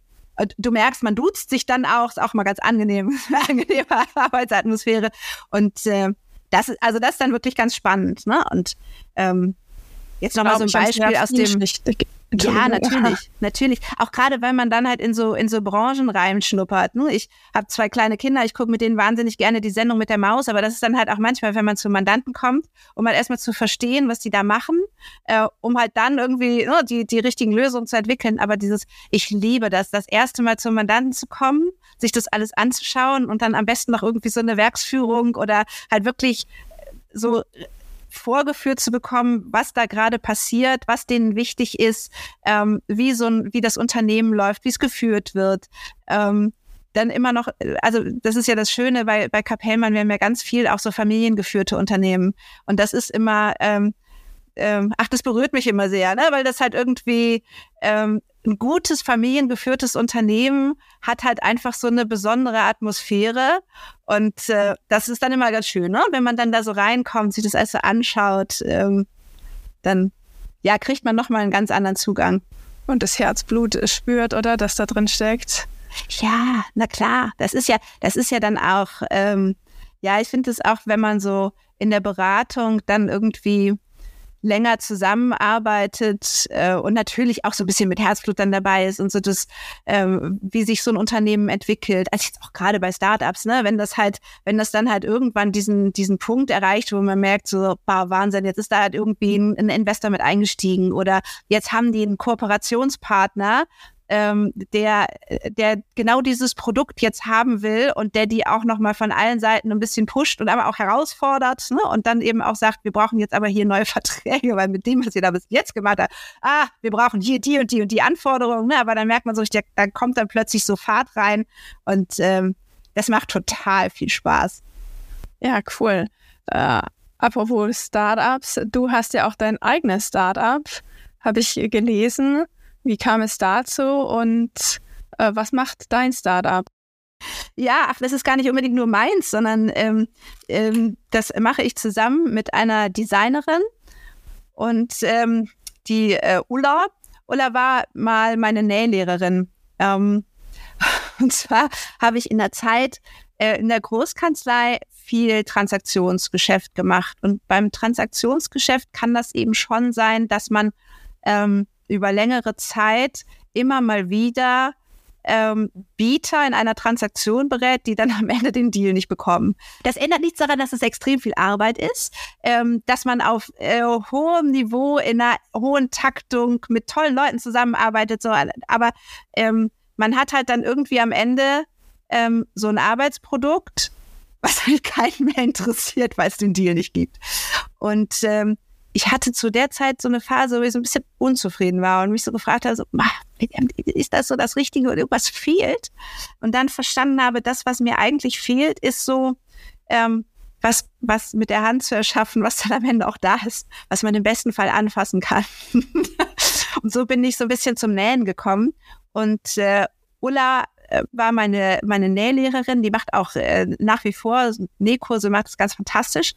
du merkst, man duzt sich dann auch, ist auch mal ganz angenehm, [laughs] angenehme Arbeitsatmosphäre. Und äh, das ist, also das ist dann wirklich ganz spannend. Ne? Und ähm, Jetzt nochmal so ein Beispiel aus dem. Ja, [laughs] natürlich, natürlich. Auch gerade, weil man dann halt in so in so Branchen reinschnuppert. Ne? Ich habe zwei kleine Kinder, ich gucke mit denen wahnsinnig gerne die Sendung mit der Maus, aber das ist dann halt auch manchmal, wenn man zu Mandanten kommt, um halt erstmal zu verstehen, was die da machen, äh, um halt dann irgendwie ne, die die richtigen Lösungen zu entwickeln. Aber dieses, ich liebe das, das erste Mal zum Mandanten zu kommen, sich das alles anzuschauen und dann am besten noch irgendwie so eine Werksführung oder halt wirklich so vorgeführt zu bekommen, was da gerade passiert, was denen wichtig ist, ähm, wie so ein, wie das Unternehmen läuft, wie es geführt wird. Ähm, dann immer noch, also das ist ja das Schöne bei, bei Kapellmann, wir haben ja ganz viel auch so familiengeführte Unternehmen. Und das ist immer, ähm, ähm, ach, das berührt mich immer sehr, ne? weil das halt irgendwie ähm, ein gutes familiengeführtes Unternehmen hat halt einfach so eine besondere Atmosphäre und äh, das ist dann immer ganz schön, ne? wenn man dann da so reinkommt, sich das alles so anschaut, ähm, dann ja kriegt man noch mal einen ganz anderen Zugang und das Herzblut spürt, oder, das da drin steckt. Ja, na klar, das ist ja, das ist ja dann auch, ähm, ja, ich finde es auch, wenn man so in der Beratung dann irgendwie länger zusammenarbeitet äh, und natürlich auch so ein bisschen mit Herzblut dann dabei ist und so das, ähm, wie sich so ein Unternehmen entwickelt. Also jetzt auch gerade bei Startups, ne, wenn das halt, wenn das dann halt irgendwann diesen, diesen Punkt erreicht, wo man merkt, so, boah, Wahnsinn, jetzt ist da halt irgendwie ein, ein Investor mit eingestiegen oder jetzt haben die einen Kooperationspartner, ähm, der, der genau dieses Produkt jetzt haben will und der die auch nochmal von allen Seiten ein bisschen pusht und aber auch herausfordert ne? und dann eben auch sagt, wir brauchen jetzt aber hier neue [laughs] Verträge, weil mit dem, was ihr da bis jetzt gemacht habt, ah, wir brauchen hier die und die und die Anforderungen, ne? aber dann merkt man so, da kommt dann plötzlich so Fahrt rein und ähm, das macht total viel Spaß. Ja, cool. Äh, apropos Startups, du hast ja auch dein eigenes Startup, habe ich gelesen. Wie kam es dazu und äh, was macht dein Startup? Ja, ach, das ist gar nicht unbedingt nur meins, sondern ähm, ähm, das mache ich zusammen mit einer Designerin und ähm, die äh, Ulla. Ulla war mal meine Nählehrerin. Ähm, [laughs] und zwar habe ich in der Zeit äh, in der Großkanzlei viel Transaktionsgeschäft gemacht. Und beim Transaktionsgeschäft kann das eben schon sein, dass man ähm, über längere Zeit immer mal wieder ähm, Bieter in einer Transaktion berät, die dann am Ende den Deal nicht bekommen. Das ändert nichts daran, dass es extrem viel Arbeit ist, ähm, dass man auf äh, hohem Niveau in einer hohen Taktung mit tollen Leuten zusammenarbeitet. So, aber ähm, man hat halt dann irgendwie am Ende ähm, so ein Arbeitsprodukt, was halt [laughs] keinen mehr interessiert, weil es den Deal nicht gibt. Und ähm, ich hatte zu der Zeit so eine Phase, wo ich so ein bisschen unzufrieden war und mich so gefragt habe, so, ist das so das Richtige oder irgendwas fehlt? Und dann verstanden habe, das, was mir eigentlich fehlt, ist so, ähm, was, was mit der Hand zu erschaffen, was dann am Ende auch da ist, was man im besten Fall anfassen kann. [laughs] und so bin ich so ein bisschen zum Nähen gekommen. Und äh, Ulla äh, war meine, meine Nählehrerin, die macht auch äh, nach wie vor Nähkurse, macht das ganz fantastisch.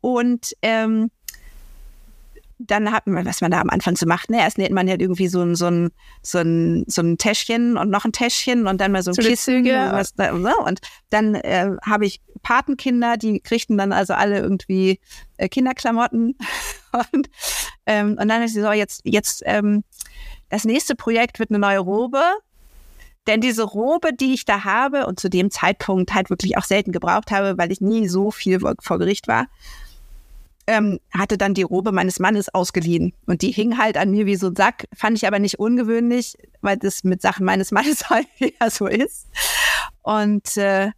Und ähm, dann hat man, was man da am Anfang so macht, ne? Erst näht man ja irgendwie so ein, so ein, so ein, so ein Täschchen und noch ein Täschchen und dann mal so ein so Kissen. Was da, und dann äh, habe ich Patenkinder, die kriegten dann also alle irgendwie äh, Kinderklamotten. [laughs] und, ähm, und dann ist sie so, jetzt, jetzt, ähm, das nächste Projekt wird eine neue Robe. Denn diese Robe, die ich da habe und zu dem Zeitpunkt halt wirklich auch selten gebraucht habe, weil ich nie so viel vor Gericht war, ähm, hatte dann die Robe meines Mannes ausgeliehen. Und die hing halt an mir wie so ein Sack. Fand ich aber nicht ungewöhnlich, weil das mit Sachen meines Mannes [laughs] häufiger so ist. Und äh,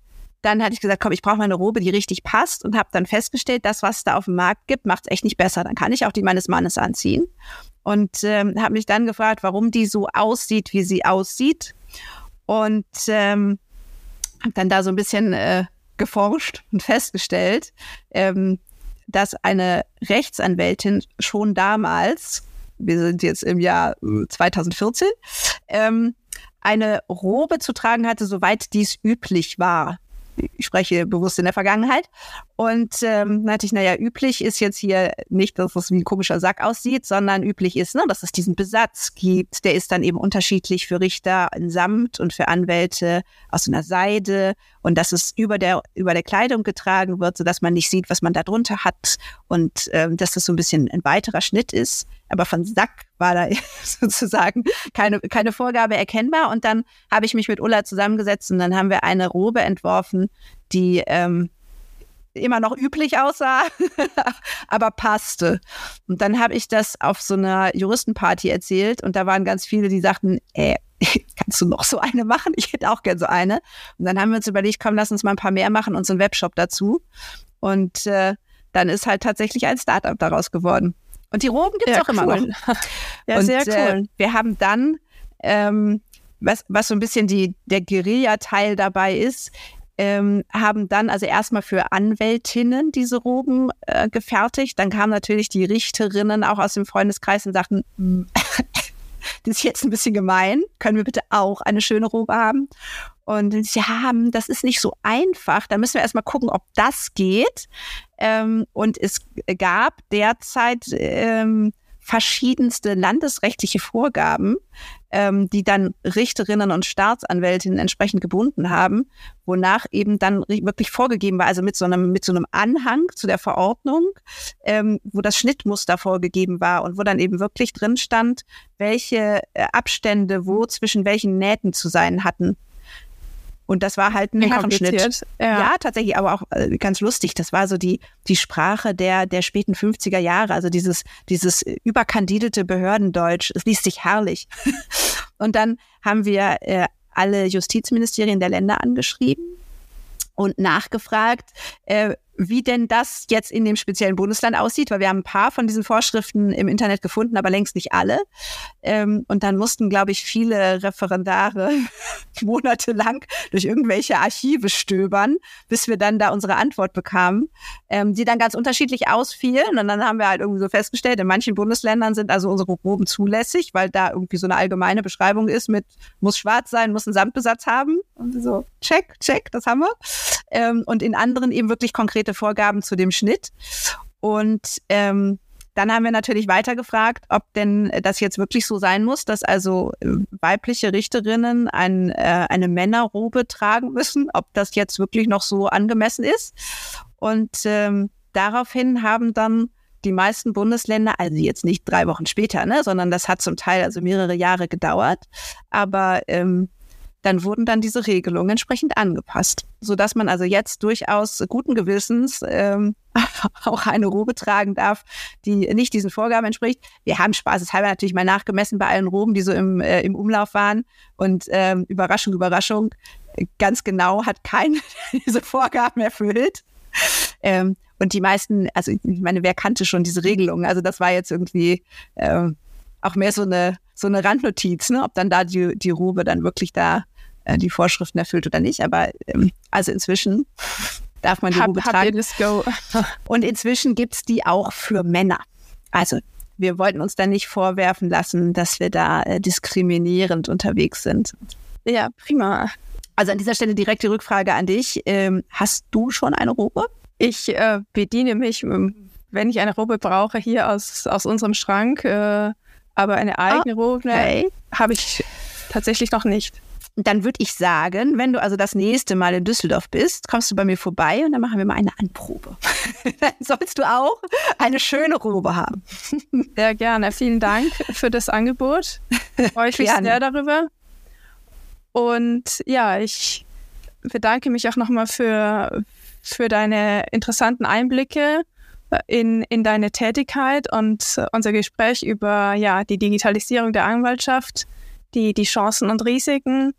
dann hatte ich gesagt, komm, ich brauche mal eine Robe, die richtig passt und habe dann festgestellt, das, was es da auf dem Markt gibt, macht es echt nicht besser. Dann kann ich auch die meines Mannes anziehen. Und ähm, habe mich dann gefragt, warum die so aussieht, wie sie aussieht. Und ähm, habe dann da so ein bisschen äh, geforscht und festgestellt, ähm, dass eine Rechtsanwältin schon damals, wir sind jetzt im Jahr 2014, ähm, eine Robe zu tragen hatte, soweit dies üblich war ich spreche bewusst in der Vergangenheit. Und ähm, dann hatte ich, naja, üblich ist jetzt hier nicht, dass es wie ein komischer Sack aussieht, sondern üblich ist, ne, dass es diesen Besatz gibt. Der ist dann eben unterschiedlich für Richter in Samt und für Anwälte aus einer Seide und dass es über der, über der Kleidung getragen wird, sodass man nicht sieht, was man da drunter hat und ähm, dass das so ein bisschen ein weiterer Schnitt ist. Aber von Sack war da [laughs] sozusagen keine, keine Vorgabe erkennbar. Und dann habe ich mich mit Ulla zusammengesetzt und dann haben wir eine Robe entworfen, die ähm, immer noch üblich aussah, [laughs] aber passte. Und dann habe ich das auf so einer Juristenparty erzählt und da waren ganz viele, die sagten, ey, [laughs] kannst du noch so eine machen? Ich hätte auch gern so eine. Und dann haben wir uns überlegt, komm, lass uns mal ein paar mehr machen und so einen Webshop dazu. Und äh, dann ist halt tatsächlich ein Startup daraus geworden. Und die Roben gibt es ja, auch cool. immer noch. [laughs] ja, und, sehr äh, cool. Äh, wir haben dann, ähm, was, was so ein bisschen die, der Guerilla-Teil dabei ist, ähm, haben dann also erstmal für Anwältinnen diese Roben äh, gefertigt. Dann kamen natürlich die Richterinnen auch aus dem Freundeskreis und sagten, das ist jetzt ein bisschen gemein, können wir bitte auch eine schöne Robe haben? Und ja, das ist nicht so einfach. Da müssen wir erstmal gucken, ob das geht. Ähm, und es gab derzeit ähm, verschiedenste landesrechtliche Vorgaben, ähm, die dann Richterinnen und Staatsanwältinnen entsprechend gebunden haben, wonach eben dann wirklich vorgegeben war, also mit so einem, mit so einem Anhang zu der Verordnung, ähm, wo das Schnittmuster vorgegeben war und wo dann eben wirklich drin stand, welche äh, Abstände wo zwischen welchen Nähten zu sein hatten. Und das war halt ein Herrenschnitt. Ja. ja. tatsächlich, aber auch äh, ganz lustig. Das war so die, die Sprache der, der späten 50er Jahre. Also dieses, dieses überkandidelte Behördendeutsch. Es liest sich herrlich. [laughs] Und dann haben wir äh, alle Justizministerien der Länder angeschrieben und nachgefragt, äh, wie denn das jetzt in dem speziellen Bundesland aussieht, weil wir haben ein paar von diesen Vorschriften im Internet gefunden, aber längst nicht alle. Ähm, und dann mussten, glaube ich, viele Referendare [laughs] monatelang durch irgendwelche Archive stöbern, bis wir dann da unsere Antwort bekamen, ähm, die dann ganz unterschiedlich ausfielen. Und dann haben wir halt irgendwie so festgestellt, in manchen Bundesländern sind also unsere Proben zulässig, weil da irgendwie so eine allgemeine Beschreibung ist mit muss schwarz sein, muss einen Samtbesatz haben. Und so, check, check, das haben wir. Ähm, und in anderen eben wirklich konkrete Vorgaben zu dem Schnitt. Und ähm, dann haben wir natürlich weiter gefragt, ob denn das jetzt wirklich so sein muss, dass also äh, weibliche Richterinnen ein, äh, eine Männerrobe tragen müssen, ob das jetzt wirklich noch so angemessen ist. Und ähm, daraufhin haben dann die meisten Bundesländer, also jetzt nicht drei Wochen später, ne, sondern das hat zum Teil also mehrere Jahre gedauert, aber ähm, dann wurden dann diese Regelungen entsprechend angepasst, so dass man also jetzt durchaus guten Gewissens ähm, [laughs] auch eine Robe tragen darf, die nicht diesen Vorgaben entspricht. Wir haben spaßeshalber natürlich mal nachgemessen bei allen Roben, die so im, äh, im Umlauf waren und ähm, Überraschung, Überraschung, ganz genau hat keiner [laughs] diese Vorgaben erfüllt. Ähm, und die meisten, also ich meine, wer kannte schon diese Regelungen? Also das war jetzt irgendwie ähm, auch mehr so eine so eine Randnotiz, ne? ob dann da die, die Robe dann wirklich da äh, die Vorschriften erfüllt oder nicht. Aber ähm, also inzwischen darf man die Robe tragen. This go. [laughs] Und inzwischen gibt's die auch für Männer. Also wir wollten uns da nicht vorwerfen lassen, dass wir da äh, diskriminierend unterwegs sind. Ja, prima. Also an dieser Stelle direkt die Rückfrage an dich. Ähm, hast du schon eine Robe? Ich äh, bediene mich, ähm, wenn ich eine Robe brauche, hier aus, aus unserem Schrank. Äh, aber eine eigene oh, Robe okay. habe ich tatsächlich noch nicht. Dann würde ich sagen, wenn du also das nächste Mal in Düsseldorf bist, kommst du bei mir vorbei und dann machen wir mal eine Anprobe. [laughs] dann sollst du auch eine schöne Robe haben. [laughs] Sehr gerne. Vielen Dank für das Angebot. Freue ich mich sehr darüber. Und ja, ich bedanke mich auch nochmal für, für deine interessanten Einblicke in, in deine Tätigkeit und unser Gespräch über ja, die Digitalisierung der Anwaltschaft, die, die Chancen und Risiken.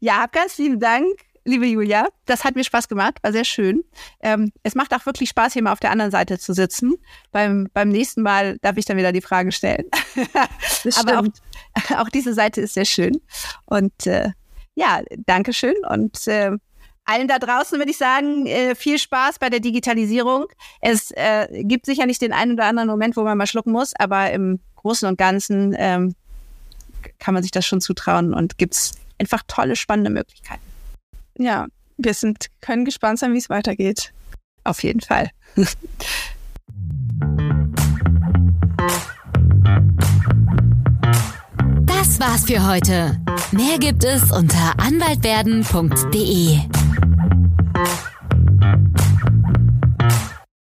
Ja, ganz lieben Dank, liebe Julia. Das hat mir Spaß gemacht, war sehr schön. Ähm, es macht auch wirklich Spaß, hier mal auf der anderen Seite zu sitzen. Beim, beim nächsten Mal darf ich dann wieder die Frage stellen. [laughs] Aber auch, [laughs] auch, diese Seite ist sehr schön. Und äh, ja, Dankeschön und äh, allen da draußen würde ich sagen, äh, viel Spaß bei der Digitalisierung. Es äh, gibt sicher nicht den einen oder anderen Moment, wo man mal schlucken muss, aber im Großen und Ganzen ähm, kann man sich das schon zutrauen und gibt es einfach tolle, spannende Möglichkeiten. Ja, wir sind, können gespannt sein, wie es weitergeht. Auf jeden Fall. Das war's für heute. Mehr gibt es unter anwaltwerden.de. Thank you.